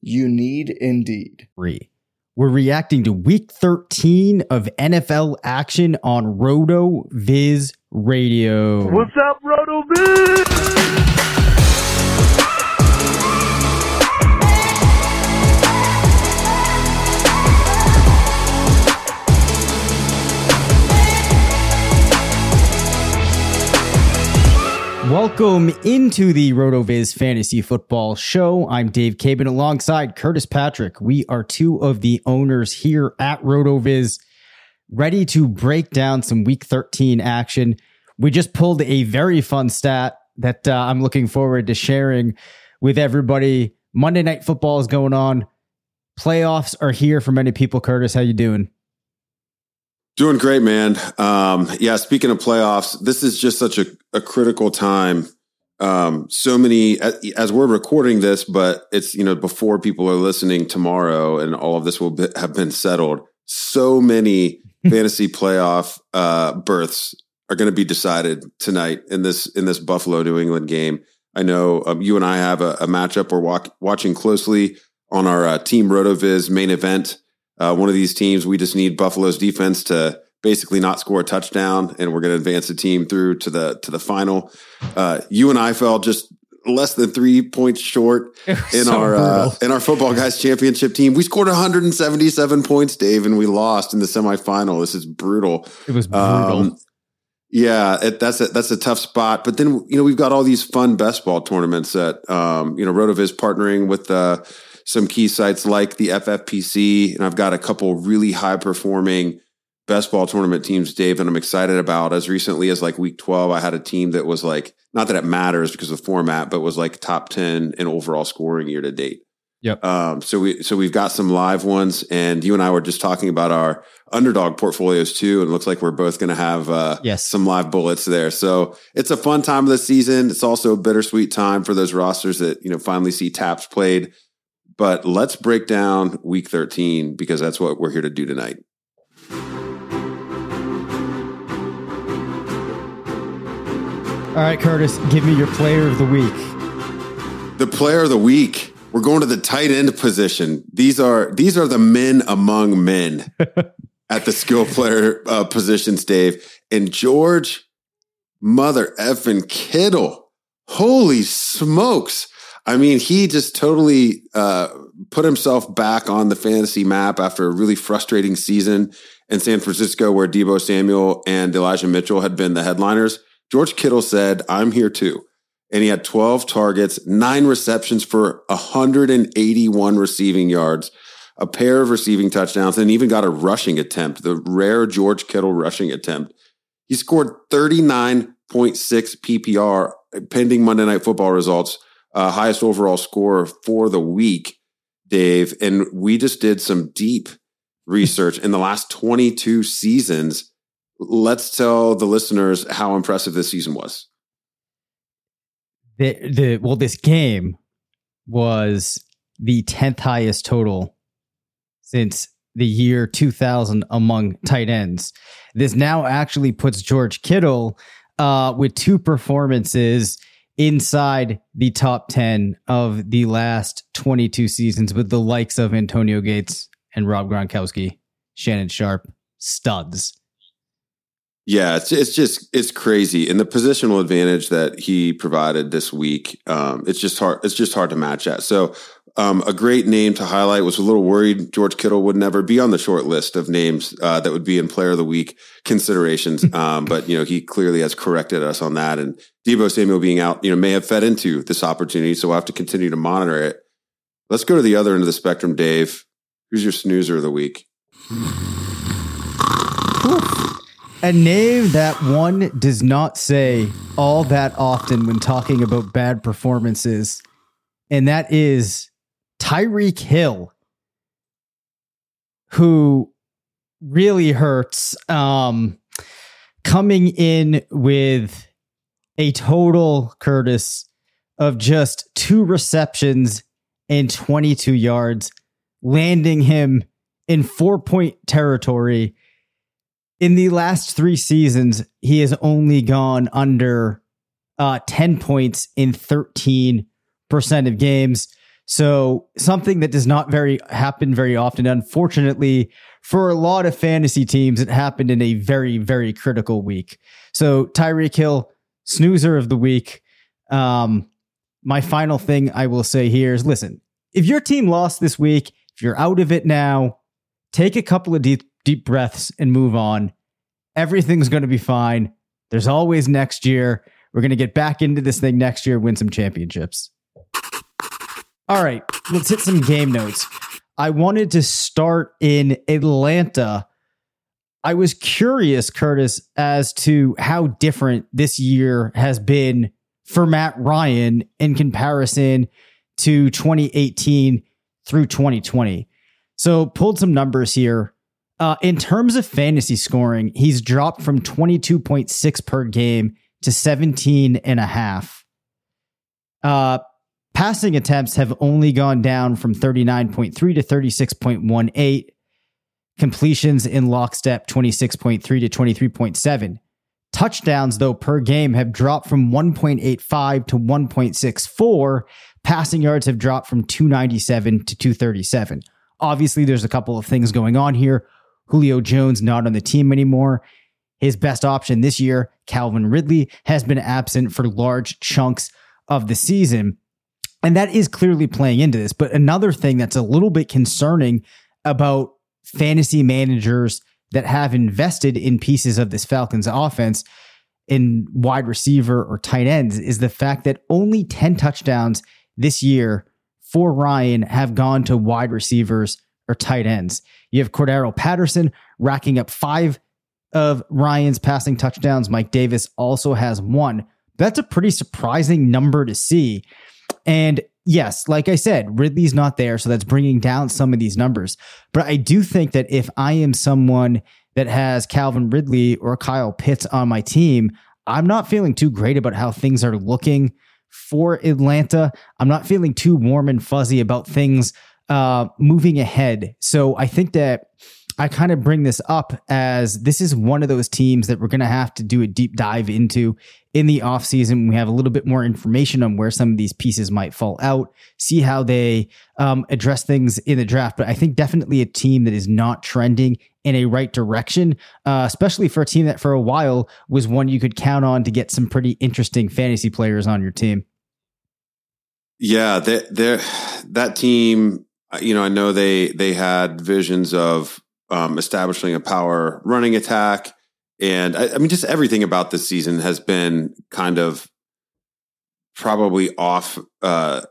You need Indeed. We're reacting to week 13 of NFL action on RotoViz Radio. What's up, Roto Viz? Welcome into the RotoViz Fantasy Football Show. I'm Dave Caban alongside Curtis Patrick. We are two of the owners here at RotoViz, ready to break down some Week 13 action. We just pulled a very fun stat that uh, I'm looking forward to sharing with everybody. Monday Night Football is going on. Playoffs are here for many people. Curtis, how you doing? Doing great, man. Um, yeah, speaking of playoffs, this is just such a, a critical time. Um, so many as, as, we're recording this, but it's you know before people are listening tomorrow, and all of this will be, have been settled. So many fantasy playoff uh, berths are going to be decided tonight in this in this Buffalo New England game. I know um, you and I have a, a matchup we're walk, watching closely on our uh, Team RotoViz main event uh, one of these teams. We just need Buffalo's defense to basically not score a touchdown, and we're going to advance the team through to the to the final. Uh, you and I fell just less than three points short in so our uh, in our football guys championship team. We scored 177 points, Dave, and we lost in the semifinal. This is brutal. It was brutal. Um, yeah, it, that's a, that's a tough spot. But then you know we've got all these fun best ball tournaments that um, you know RotoViz partnering with the some key sites like the FFPC, and I've got a couple really high performing best ball tournament teams, Dave, and I'm excited about. As recently as like week 12, I had a team that was like, not that it matters because of the format, but was like top 10 in overall scoring year to date. Yep. Um, so we so we've got some live ones, and you and I were just talking about our underdog portfolios too, and it looks like we're both going to have uh, yes. some live bullets there. So it's a fun time of the season. It's also a bittersweet time for those rosters that you know finally see taps played but let's break down week 13 because that's what we're here to do tonight. All right, Curtis, give me your player of the week. The player of the week. We're going to the tight end position. These are these are the men among men at the skill player uh, positions, Dave. And George, mother effing Kittle. Holy smokes. I mean, he just totally uh, put himself back on the fantasy map after a really frustrating season in San Francisco, where Deebo Samuel and Elijah Mitchell had been the headliners. George Kittle said, I'm here too. And he had 12 targets, nine receptions for 181 receiving yards, a pair of receiving touchdowns, and even got a rushing attempt, the rare George Kittle rushing attempt. He scored 39.6 PPR pending Monday Night Football results uh, highest overall score for the week, Dave. And we just did some deep research in the last 22 seasons. Let's tell the listeners how impressive this season was. The, the well, this game was the 10th highest total since the year 2000 among tight ends. This now actually puts George Kittle uh, with two performances inside the top 10 of the last 22 seasons with the likes of Antonio Gates and Rob Gronkowski, Shannon Sharpe, studs. Yeah, it's it's just it's crazy, and the positional advantage that he provided this week, um, it's just hard. It's just hard to match that. So, um, a great name to highlight was a little worried George Kittle would never be on the short list of names uh, that would be in Player of the Week considerations. um, but you know, he clearly has corrected us on that, and Deebo Samuel being out, you know, may have fed into this opportunity. So we'll have to continue to monitor it. Let's go to the other end of the spectrum, Dave. Who's your snoozer of the week? A name that one does not say all that often when talking about bad performances, and that is Tyreek Hill, who really hurts. Um, coming in with a total Curtis of just two receptions and 22 yards, landing him in four point territory. In the last three seasons, he has only gone under uh, 10 points in 13% of games. So something that does not very happen very often. Unfortunately, for a lot of fantasy teams, it happened in a very, very critical week. So Tyreek Hill, snoozer of the week. Um, my final thing I will say here is listen, if your team lost this week, if you're out of it now, take a couple of deep deep breaths and move on. Everything's going to be fine. There's always next year. We're going to get back into this thing next year, win some championships. All right, let's hit some game notes. I wanted to start in Atlanta. I was curious, Curtis, as to how different this year has been for Matt Ryan in comparison to 2018 through 2020. So, pulled some numbers here. Uh, in terms of fantasy scoring, he's dropped from 22.6 per game to 17 and a half. Uh, passing attempts have only gone down from 39.3 to 36.18. Completions in lockstep 26.3 to 23.7. Touchdowns, though, per game have dropped from 1.85 to 1.64. Passing yards have dropped from 297 to 237. Obviously, there's a couple of things going on here. Julio Jones not on the team anymore. His best option this year, Calvin Ridley, has been absent for large chunks of the season. And that is clearly playing into this. But another thing that's a little bit concerning about fantasy managers that have invested in pieces of this Falcons offense in wide receiver or tight ends is the fact that only 10 touchdowns this year for Ryan have gone to wide receivers or tight ends. You have Cordarrelle Patterson racking up five of Ryan's passing touchdowns. Mike Davis also has one. That's a pretty surprising number to see. And yes, like I said, Ridley's not there. So that's bringing down some of these numbers. But I do think that if I am someone that has Calvin Ridley or Kyle Pitts on my team, I'm not feeling too great about how things are looking for Atlanta. I'm not feeling too warm and fuzzy about things uh, moving ahead. So I think that I kind of bring this up as this is one of those teams that we're going to have to do a deep dive into in the offseason. We have a little bit more information on where some of these pieces might fall out, see how they um, address things in the draft. But I think definitely a team that is not trending in a right direction, uh, especially for a team that for a while was one you could count on to get some pretty interesting fantasy players on your team. Yeah, they, that team. You know, I know they they had visions of um, establishing a power running attack. And I, I, mean, just everything about this season has been kind of probably off. Uh,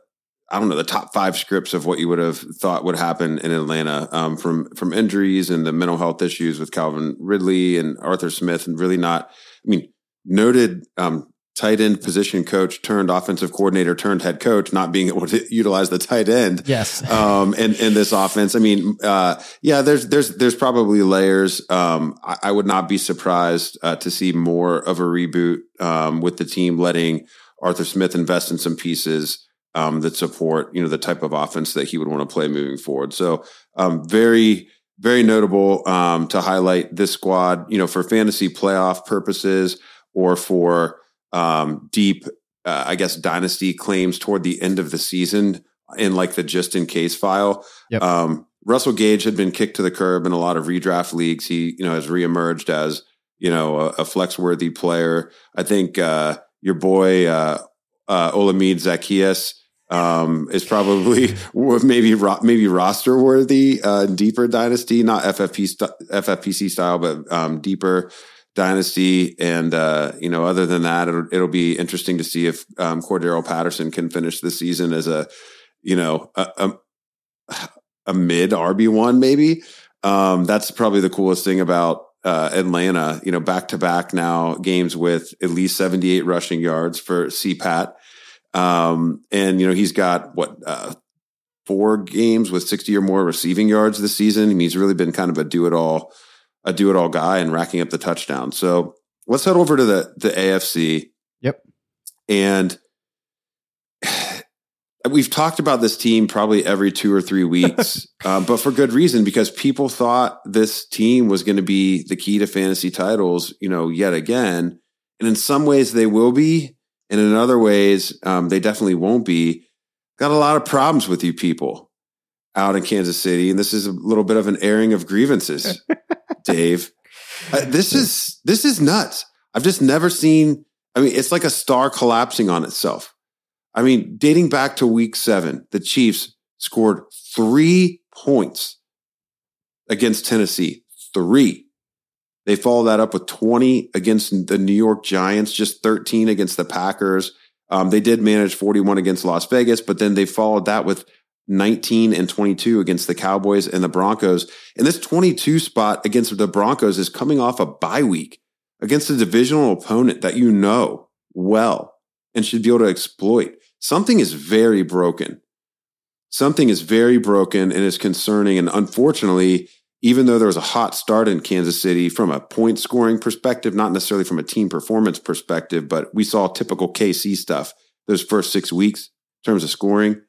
I don't know the top five scripts of what you would have thought would happen in Atlanta um, from from injuries and the mental health issues with Calvin Ridley and Arthur Smith, and really not. I mean, noted um, tight end position coach turned offensive coordinator turned head coach, not being able to utilize the tight end. Yes. Um, in, in this offense. I mean, uh, yeah, there's, there's, there's probably layers. Um, I, I, would not be surprised, uh, to see more of a reboot, um, with the team letting Arthur Smith invest in some pieces, um, that support, you know, the type of offense that he would want to play moving forward. So, um, very, very notable, um, to highlight this squad, you know, for fantasy playoff purposes or for, um, deep, uh, I guess, dynasty claims toward the end of the season in like the just in case file. Yep. Um, Russell Gage had been kicked to the curb in a lot of redraft leagues. He, you know, has reemerged as you know, a, a flex worthy player. I think uh, your boy uh, uh, Olamide Zaccheaus um, is probably maybe maybe roster worthy, uh, deeper dynasty, not FFP st- FFPC style, but um, deeper dynasty. And uh, you know, other than that, it'll, it'll be interesting to see if um, Cordarrelle Patterson can finish the season as a you know a, a, a mid RB one maybe. Um, that's probably the coolest thing about uh, Atlanta. You know, back to back now games with at least seventy eight rushing yards for CPAT. Um, and you know he's got what uh, four games with sixty or more receiving yards this season. I mean, he's really been kind of a do it all a do it all guy and racking up the touchdowns. So let's head over to the the AFC. Yep. And we've talked about this team probably every two or three weeks, uh, but for good reason because people thought this team was going to be the key to fantasy titles, you know, yet again. And in some ways they will be, and in other ways um, they definitely won't be. Got a lot of problems with you people out in Kansas City, and this is a little bit of an airing of grievances. Dave. Uh, this is this is nuts. I've just never seen. I mean, it's like a star collapsing on itself. I mean, dating back to week seven, the Chiefs scored three points against Tennessee. Three. They follow that up with 20 against the New York Giants, just 13 against the Packers. Um, they did manage 41 against Las Vegas, but then they followed that with 19 and 22 against the Cowboys and the Broncos. And this 22 spot against the Broncos is coming off a bye week against a divisional opponent that you know well and should be able to exploit. Something is very broken. Something is very broken and is concerning. And unfortunately, even though there was a hot start in Kansas City from a point scoring perspective, not necessarily from a team performance perspective, but we saw typical KC stuff those first six weeks in terms of scoring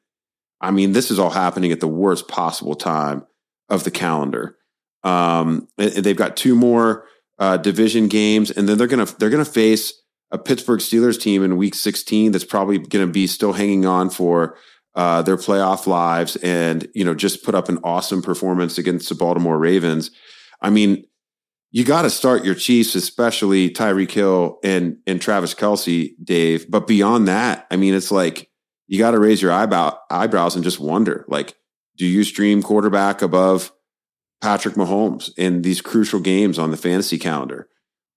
I mean, this is all happening at the worst possible time of the calendar. Um, they've got two more uh, division games, and then they're gonna they're gonna face a Pittsburgh Steelers team in Week 16 that's probably to be still hanging on for uh, their playoff lives, and you know just put up an awesome performance against the Baltimore Ravens. I mean, you got to start your Chiefs, especially Tyreek Hill and and Travis Kelce, Dave. But beyond that, I mean, it's like you got to raise your eyebrow, eyebrows and just wonder like, do you stream quarterback above Patrick Mahomes in these crucial games on the fantasy calendar?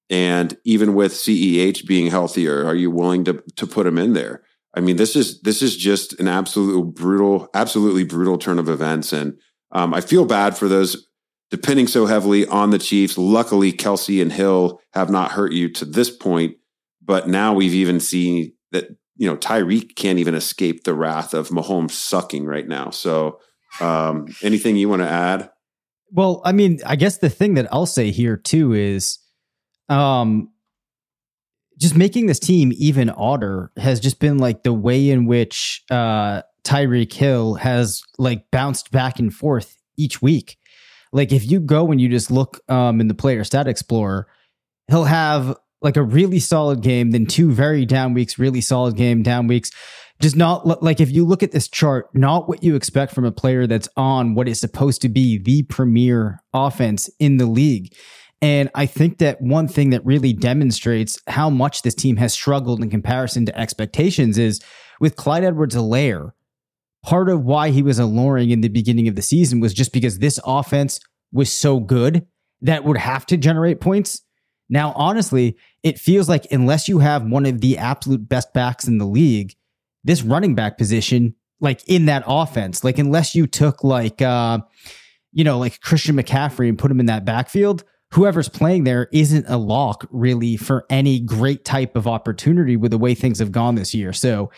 And even with CEH being healthier, are you willing to to put him in there? I mean, this is this is just an absolute brutal, absolutely brutal turn of events, and um, I feel bad for those depending so heavily on the Chiefs. Luckily, Kelce and Hill have not hurt you to this point, but now we've even seen that you know, Tyreek can't even escape the wrath of Mahomes sucking right now. So, um, anything you want to add? Well, I mean, I guess the thing that I'll say here too is, um, just making this team even odder has just been like the way in which uh, Tyreek Hill has like bounced back and forth each week. Like if you go and you just look um, in the player stat explorer, he'll have like a really solid game, then two very down weeks, really solid game, down weeks. Does not like if you look at this chart, not what you expect from a player that's on what is supposed to be the premier offense in the league. And I think that one thing that really demonstrates how much this team has struggled in comparison to expectations is with Clyde Edwards Helaire. Part of why he was alluring in the beginning of the season was just because this offense was so good that would have to generate points. Now, honestly, it feels like unless you have one of the absolute best backs in the league, this running back position, like in that offense, like unless you took like, uh, you know, like Christian McCaffrey and put him in that backfield, whoever's playing there isn't a lock really for any great type of opportunity with the way things have gone this year. So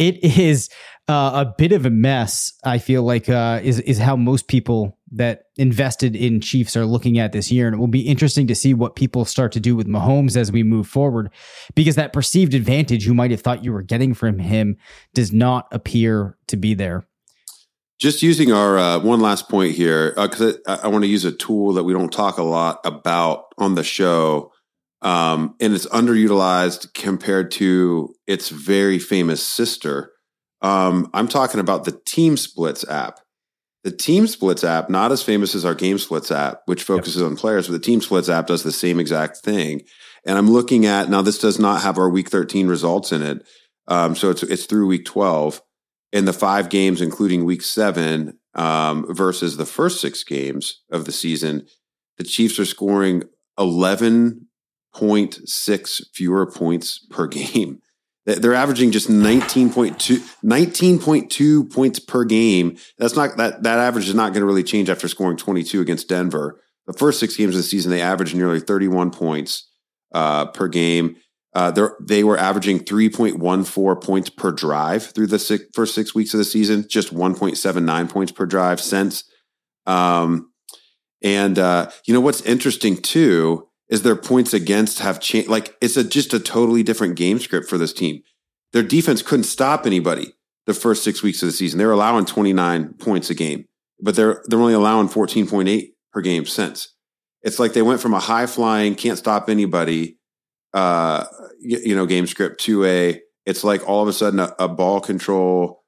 it is uh, a bit of a mess. I feel like uh, is is how most people that invested in Chiefs are looking at this year, and it will be interesting to see what people start to do with Mahomes as we move forward, because that perceived advantage you might have thought you were getting from him does not appear to be there. Just using our uh, one last point here, because uh, I, I want to use a tool that we don't talk a lot about on the show um, and it's underutilized compared to its very famous sister. Um, I'm talking about the Team Splits app. The Team Splits app, not as famous as our Game Splits app, which focuses yep. on players, but the Team Splits app does the same exact thing. And I'm looking at now. This does not have our Week 13 results in it, um, so it's it's through Week 12. In the five games, including Week Seven, um, versus the first six games of the season, the Chiefs are scoring 11.6 fewer points per game. They're averaging just 19.2, 19.2 points per game. That's not that that average is not going to really change after scoring 22 against Denver. The first six games of the season, they averaged nearly 31 points uh, per game. Uh, they were averaging 3.14 points per drive through the six, first six weeks of the season, just 1.79 points per drive since. Um, and uh, you know what's interesting too is their points against have changed. Like it's a just a totally different game script for this team. Their defense couldn't stop anybody the first six weeks of the season. They're allowing 29 points a game, but they're they're only allowing 14.8 per game since. It's like they went from a high flying, can't stop anybody uh, you know, game script to a, it's like all of a sudden a, a ball control,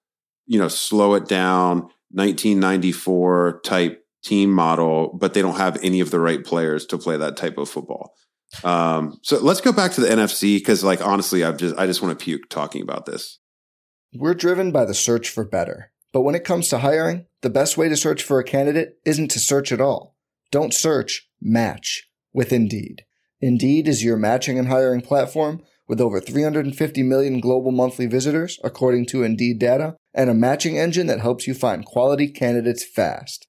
you know, slow it down, 1994 type team model, but they don't have any of the right players to play that type of football. Um, so let's go back to the NFC because, like, honestly, I've just I just want to puke talking about this. We're driven by the search for better, but when it comes to hiring, the best way to search for a candidate isn't to search at all. Don't search. Match with Indeed. Indeed is your matching and hiring platform with over 350 million global monthly visitors, according to Indeed data, and a matching engine that helps you find quality candidates fast.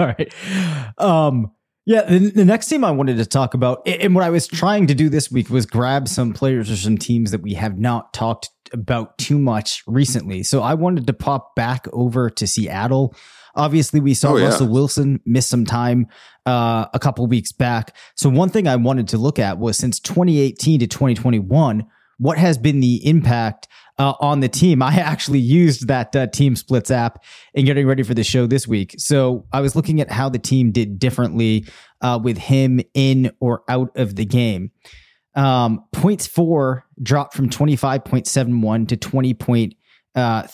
All right. Um, yeah, the, the, next team I wanted to talk about, and what I was trying to do this week was grab some players or some teams that we have not talked about too much recently. So I wanted to pop back over to Seattle. Obviously, we saw oh, yeah. Russell Wilson miss some time uh, a couple weeks back. So one thing I wanted to look at was since 2018 to 2021, what has been the impact uh, on the team. I actually used that uh, Team Splits app in getting ready for the show this week. So I was looking at how the team did differently uh, with him in or out of the game. Um, points four dropped from 25.71 to 20.33. Uh,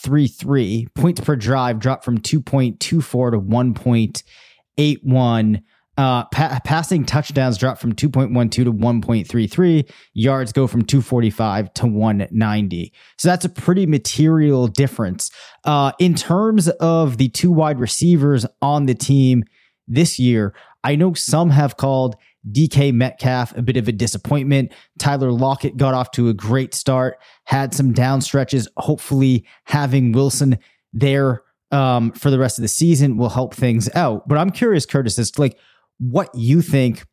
points per drive dropped from 2.24 to 1.81. Uh, pa- passing touchdowns drop from 2.12 to 1.33. Yards go from 245 to 190. So that's a pretty material difference. Uh, in terms of the two wide receivers on the team this year, I know some have called DK Metcalf a bit of a disappointment. Tyler Lockett got off to a great start, had some down stretches. Hopefully, having Wilson there um, for the rest of the season will help things out. But I'm curious, Curtis, as to like, what you think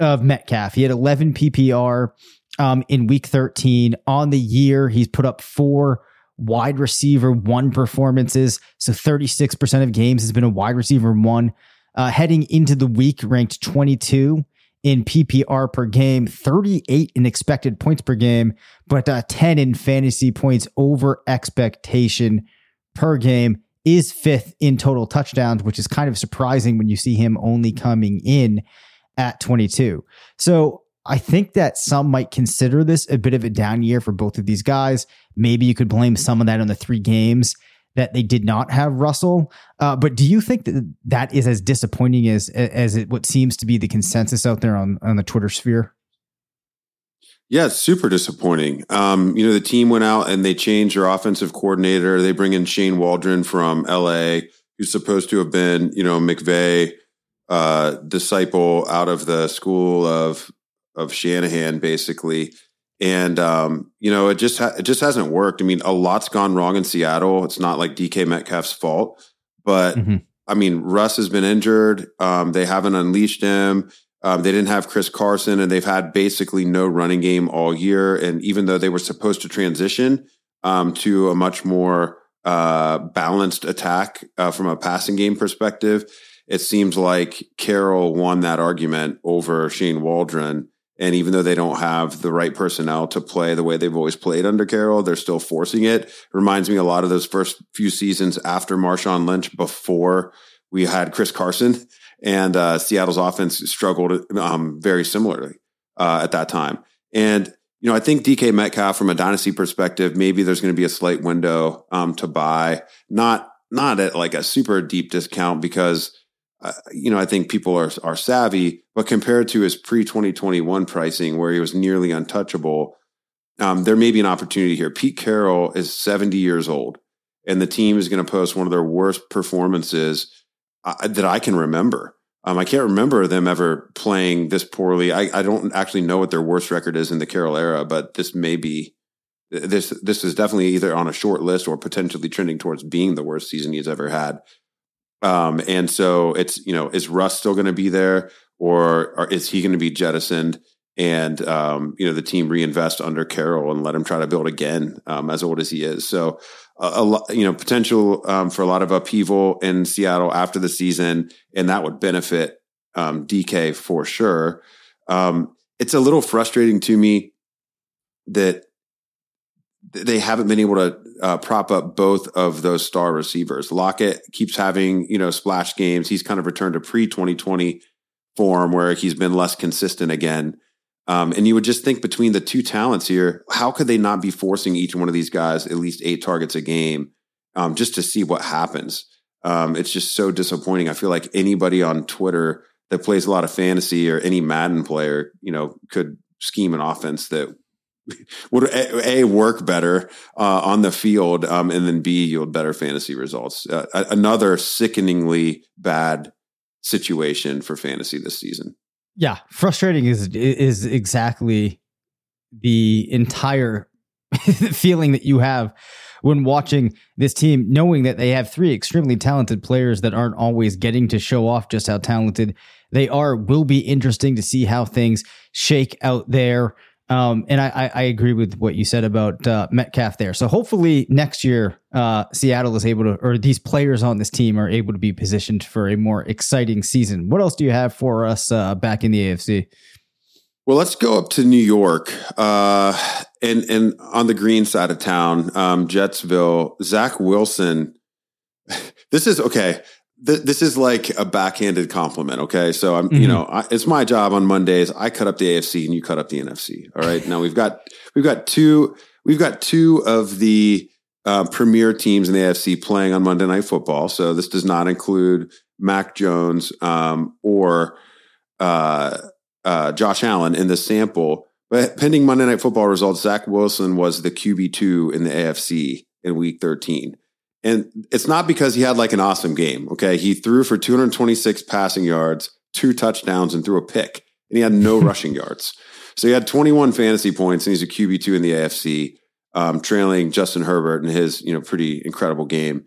of Metcalf. He had 11 PPR um, in week 13. On the year, he's put up four wide receiver one performances. So 36% of games has been a wide receiver one. Uh, heading into the week, ranked 22 in PPR per game, 38 in expected points per game, but uh, 10 in fantasy points over expectation per game is fifth in total touchdowns, which is kind of surprising when you see him only coming in at 22. So I think that some might consider this a bit of a down year for both of these guys. Maybe you could blame some of that on the three games that they did not have Russell. Uh, but do you think that that is as disappointing as as it what seems to be the consensus out there on on the Twitter sphere? Yeah, it's super disappointing. Um, you know, the team went out and they changed their offensive coordinator. They bring in Shane Waldron from LA, who's supposed to have been, you know, McVay uh, disciple out of the school of of Shanahan, basically. And um, you know, it just ha- it just hasn't worked. I mean, a lot's gone wrong in Seattle. It's not like DK Metcalf's fault, but mm-hmm. I mean, Russ has been injured. Um, they haven't unleashed him. Um, they didn't have Chris Carson, and they've had basically no running game all year. And even though they were supposed to transition um, to a much more uh, balanced attack uh, from a passing game perspective, it seems like Carroll won that argument over Shane Waldron. And even though they don't have the right personnel to play the way they've always played under Carroll, they're still forcing it. it reminds me a lot of those first few seasons after Marshawn Lynch before we had Chris Carson and uh, Seattle's offense struggled um, very similarly uh, at that time. And you know, I think DK Metcalf from a dynasty perspective, maybe there's going to be a slight window um, to buy, not not at like a super deep discount because uh, you know I think people are are savvy, but compared to his pre 2021 pricing where he was nearly untouchable, um, there may be an opportunity here. Pete Carroll is 70 years old, and the team is going to post one of their worst performances uh, that I can remember. Um, I can't remember them ever playing this poorly. I, I don't actually know what their worst record is in the Carroll era, but this may be this. This is definitely either on a short list or potentially trending towards being the worst season he's ever had. Um, and so it's you know is Russ still going to be there or, or is he going to be jettisoned? And um, you know the team reinvest under Carroll and let him try to build again, um, as old as he is. So a, lot, you know, potential um, for a lot of upheaval in Seattle after the season, and that would benefit um, DK for sure. Um, it's a little frustrating to me that they haven't been able to uh, prop up both of those star receivers. Lockett keeps having you know splash games. He's kind of returned to pre twenty twenty form where he's been less consistent again. Um, and you would just think between the two talents here, how could they not be forcing each one of these guys at least eight targets a game um, just to see what happens? Um, it's just so disappointing. I feel like anybody on Twitter that plays a lot of fantasy or any Madden player, you know, could scheme an offense that would a, a work better uh, on the field um, and then b yield better fantasy results. Uh, another sickeningly bad situation for fantasy this season. Yeah, frustrating is is exactly the entire feeling that you have when watching this team, knowing that they have three extremely talented players that aren't always getting to show off just how talented they are. Will be interesting to see how things shake out there. Um, and I, I, agree with what you said about uh, Metcalf there. So hopefully next year, uh, Seattle is able to, or these players on this team are able to be positioned for a more exciting season. What else do you have for us uh, back in the AFC? Well, let's go up to New York, uh, and and on the green side of town, um, Jetsville. Zach Wilson. This is okay th- this is like a backhanded compliment. Okay. So I'm, mm-hmm. you know, I, it's my job on Mondays. I cut up the AFC and you cut up the NFC. All right. now we've got, we've got two, we've got two of the uh, premier teams in the AFC playing on Monday Night Football. So this does not include Mac Jones um, or uh, uh, Josh Allen in the sample. But pending Monday Night Football results, Zach Wilson was the QB two in the AFC in Week 13. And it's not because he had like an awesome game. Okay. He threw for 226 passing yards, two touchdowns, and threw a pick. And he had no rushing yards. So he had 21 fantasy points, and he's a QB2 in the AFC, um, trailing Justin Herbert in his, you know, pretty incredible game.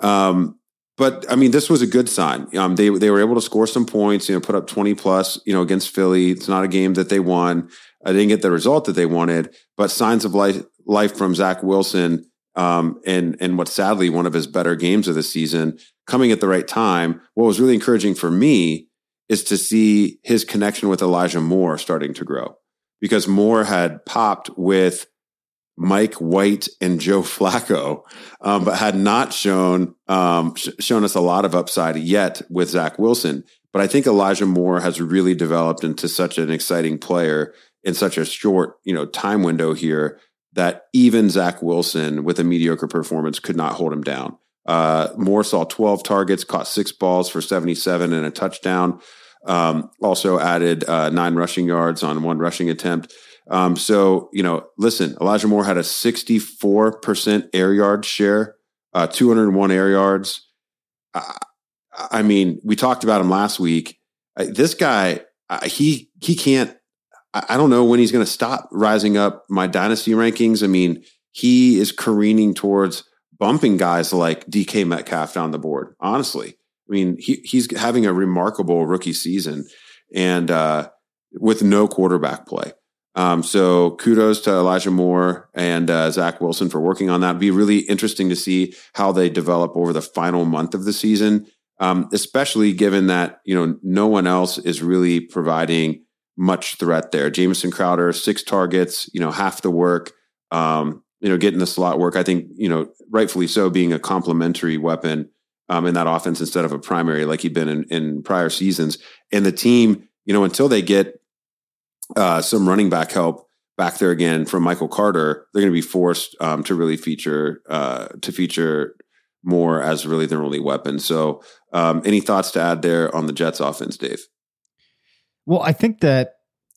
Um, but I mean, this was a good sign. Um, they they were able to score some points, you know, put up 20 plus, you know, against Philly. It's not a game that they won. I didn't get the result that they wanted, but signs of life life from Zach Wilson um, and and what sadly one of his better games of the season coming at the right time. What was really encouraging for me is to see his connection with Elijah Moore starting to grow because Moore had popped with Mike White and Joe Flacco, um, but had not shown um, sh- shown us a lot of upside yet with Zach Wilson. But I think Elijah Moore has really developed into such an exciting player in such a short, you know, time window here that even Zach Wilson with a mediocre performance could not hold him down. Uh, Moore saw 12 targets, caught six balls for 77 and a touchdown. Um, also added uh, nine rushing yards on one rushing attempt. Um, so, you know, listen, Elijah Moore had a 64% air yard share, uh, 201 air yards. I, I mean, we talked about him last week. this guy, he he can't. I don't know when he's going to stop rising up my dynasty rankings. I mean, he is careening towards bumping guys like DK Metcalf down the board. Honestly, I mean, he he's having a remarkable rookie season, and uh, with no quarterback play. Um, so kudos to Elijah Moore and uh, Zach Wilson for working on that. Be really interesting to see how they develop over the final month of the season, um, especially given that you know no one else is really providing much threat there. Jamison Crowder, six targets, you know, half the work. Um, you know, getting the slot work. I think you know, rightfully so, being a complementary weapon um, in that offense instead of a primary like he'd been in, in prior seasons. And the team, you know, until they get uh, some running back help back there again from Michael Carter, they're going to be forced um, to really feature uh, to feature Moore as really their only weapon. So, um, any thoughts to add there on the Jets offense, Dave? Well, I think that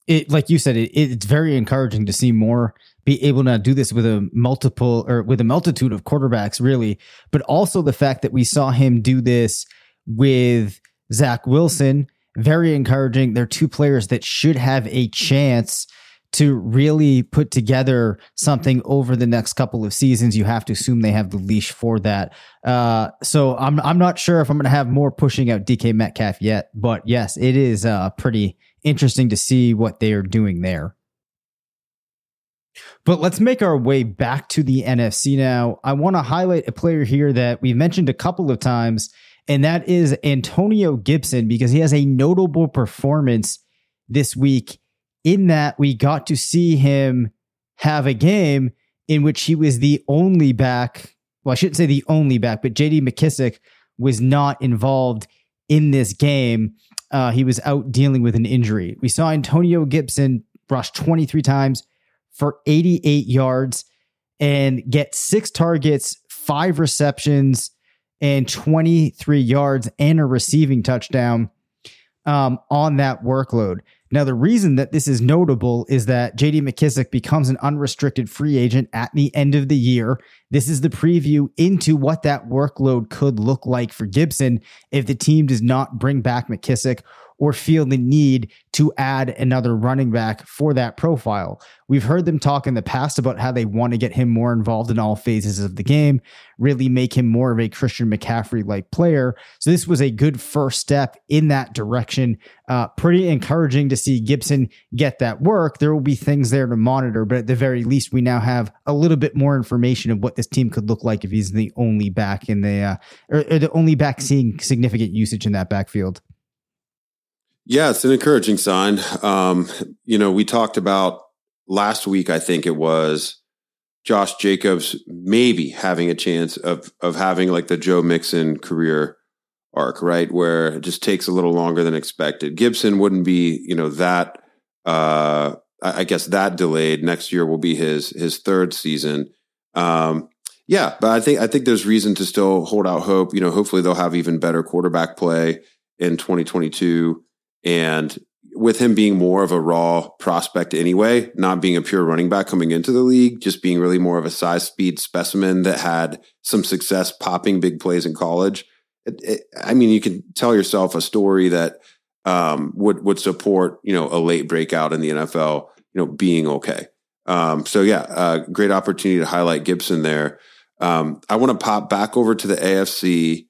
it, like you said, it, it's very encouraging to see Moore be able to do this with a multiple or with a multitude of quarterbacks, really, but also the fact that we saw him do this with Zach Wilson very encouraging. They're two players that should have a chance to really put together something over the next couple of seasons. You have to assume they have the leash for that. Uh, so I'm I'm not sure if I'm going to have Moore pushing out DK Metcalf yet, but yes, it is uh, pretty interesting to see what they are doing there. But let's make our way back to the NFC now. I want to highlight a player here that we've mentioned a couple of times and that is Antonio Gibson because he has a notable performance this week in that we got to see him have a game in which he was the only back. Well, I shouldn't say the only back, but JD McKissic was not involved in this game. Uh, he was out dealing with an injury. We saw Antonio Gibson rush 23 times for 88 yards and get six targets, five receptions, and 23 yards and a receiving touchdown um, on that workload. Now, the reason that this is notable is that JD McKissic becomes an unrestricted free agent at the end of the year. This is the preview into what that workload could look like for Gibson if the team does not bring back McKissic or feel the need to add another running back for that profile. We've heard them talk in the past about how they want to get him more involved in all phases of the game, really make him more of a Christian McCaffrey like player. So this was a good first step in that direction. Uh, pretty encouraging to see Gibson get that work. There will be things there to monitor, but at the very least, we now have a little bit more information of what this team could look like if he's the only back in the uh, or, or the only back seeing significant usage in that backfield. Yeah, it's an encouraging sign. Um, you know, we talked about last week, I think it was Josh Jacobs maybe having a chance of of having like the Joe Mixon career arc, right? Where it just takes a little longer than expected. Gibson wouldn't be, you know, that uh I guess that delayed. Next year will be his his third season. Um yeah, but I think I think there's reason to still hold out hope. You know, hopefully they'll have even better quarterback play in 2022. And with him being more of a raw prospect anyway, not being a pure running back coming into the league, just being really more of a size speed specimen that had some success popping big plays in college. It, it, I mean, you can tell yourself a story that um, would would support you know a late breakout in the NFL, you know, being okay. Um, so yeah, uh, great opportunity to highlight Gibson there. Um, I want to pop back over to the AFC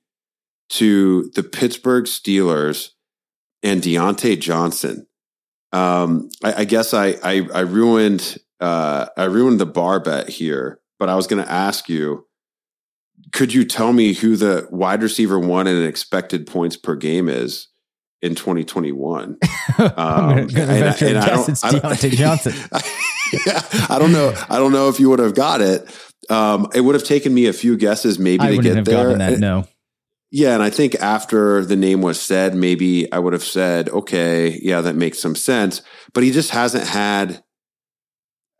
to the Pittsburgh Steelers and Diontae Johnson. Um, I, I, guess I, I, I ruined uh, I ruined the bar bet here, but I was going to ask you: Could you tell me who the wide receiver one in expected points per game is in 2021? um, I'm going to venture and, and guess it's Diontae Johnson. yeah, I don't know. I don't know if you would have got it. Um, it would have taken me a few guesses maybe I to get have there. That, no. Yeah, and I think after the name was said, maybe I would have said, okay, yeah, that makes some sense. But he just hasn't had.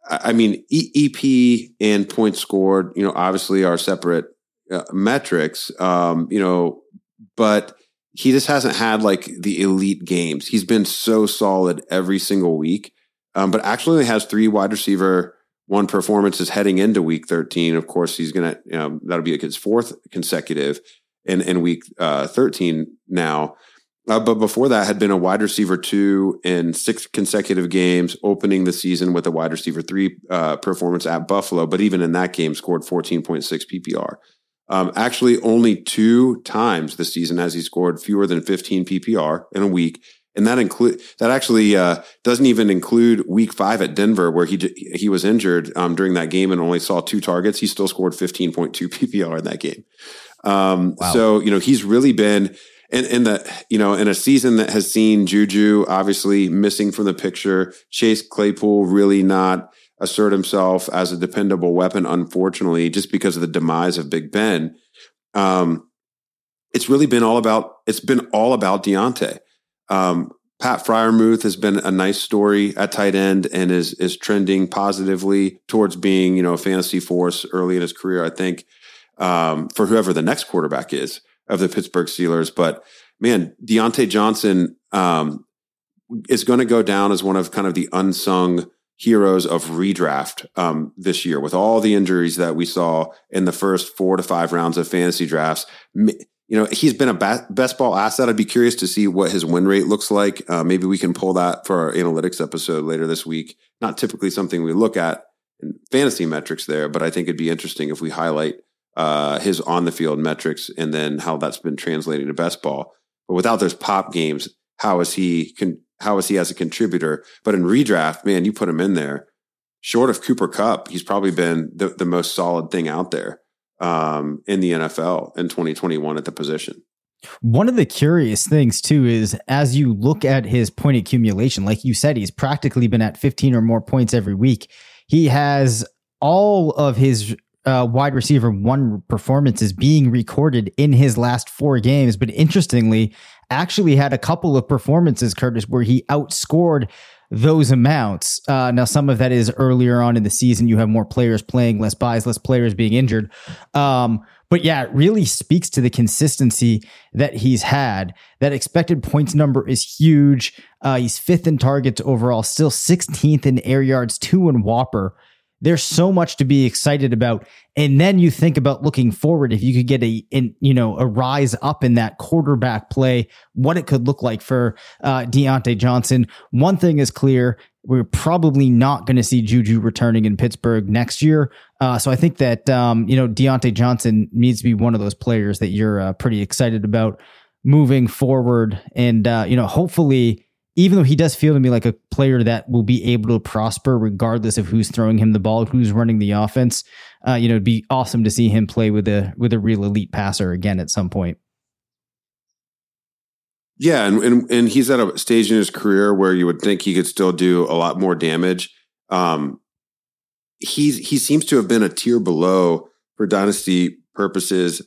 I mean, EP and points scored, you know, obviously are separate uh, metrics, um, you know, but he just hasn't had like the elite games. He's been so solid every single week, um, but actually has three wide receiver one performances heading into week 13. Of course, he's going to, you know, that'll be like his fourth consecutive in, in week uh, 13 now. Uh, but before that, had been a wide receiver two in six consecutive games, opening the season with a wide receiver three uh, performance at Buffalo. But even in that game, scored 14.6 PPR. Um, actually, only two times this season has he scored fewer than 15 PPR in a week, and that include that actually uh, doesn't even include Week Five at Denver, where he he was injured um, during that game and only saw two targets. He still scored 15.2 PPR in that game. Um, wow. So you know he's really been in, in the you know in a season that has seen Juju obviously missing from the picture, Chase Claypool really not assert himself as a dependable weapon, unfortunately, just because of the demise of Big Ben. Um, it's really been all about it's been all about Diontae. Um, Pat Freiermuth has been a nice story at tight end and is is trending positively towards being you know a fantasy force early in his career. I think um, for whoever the next quarterback is of the Pittsburgh Steelers, but man, Diontae Johnson um, is going to go down as one of kind of the unsung heroes of redraft um, this year with all the injuries that we saw in the first four to five rounds of fantasy drafts. You know, he's been a best ball asset. I'd be curious to see what his win rate looks like. Uh, maybe we can pull that for our analytics episode later this week. Not typically something we look at in fantasy metrics there, but I think it'd be interesting if we highlight uh, his on the field metrics and then how that's been translating to best ball. But without those pop games, how is he con- how is he as a contributor? But in redraft, man, you put him in there. Short of Cooper Kupp, he's probably been the, the most solid thing out there um, in the NFL in 2021 at the position. One of the curious things too is as you look at his point accumulation, like you said, he's practically been at 15 or more points every week. He has all of his uh, wide receiver one performances being recorded in his last four games. But interestingly, actually had a couple of performances, Curtis, where he outscored those amounts. Uh, now, some of that is earlier on in the season. You have more players playing, less byes, less players being injured. Um, but yeah, it really speaks to the consistency that he's had. That expected points number is huge. Uh, he's fifth in targets overall, still 16th in air yards, two in WOPR. There's so much to be excited about. And then you think about looking forward, if you could get a, in, you know, a rise up in that quarterback play, what it could look like for uh, Diontae Johnson. One thing is clear. We're probably not going to see Juju returning in Pittsburgh next year. Uh, so I think that, um, you know, Diontae Johnson needs to be one of those players that you're uh, pretty excited about moving forward. And, uh, you know, hopefully, even though he does feel to me like a player that will be able to prosper regardless of who's throwing him the ball, who's running the offense, uh, you know, it'd be awesome to see him play with a with a real elite passer again at some point. Yeah, and, and and he's at a stage in his career where you would think he could still do a lot more damage. Um, he's he seems to have been a tier below for dynasty purposes.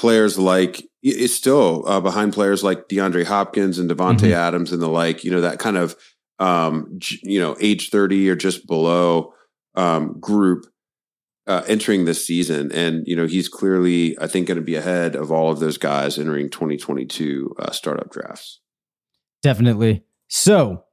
Players like is still uh, behind players like DeAndre Hopkins and Davante mm-hmm. Adams and the like. You know that kind of um, you know age thirty or just below um, group uh, entering this season, and you know he's clearly I think going to be ahead of all of those guys entering 2022 uh, startup drafts. Definitely. So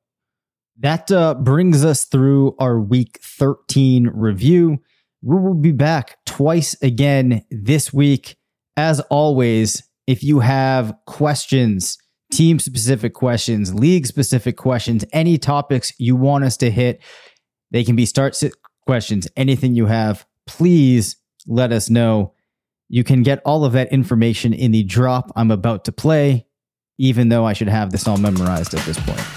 that uh, brings us through our Week 13 review. We will be back twice again this week. As always, if you have questions, team specific questions, league specific questions, any topics you want us to hit, they can be start sit questions, anything you have, please let us know. You can get all of that information in the drop I'm about to play, even though I should have this all memorized at this point.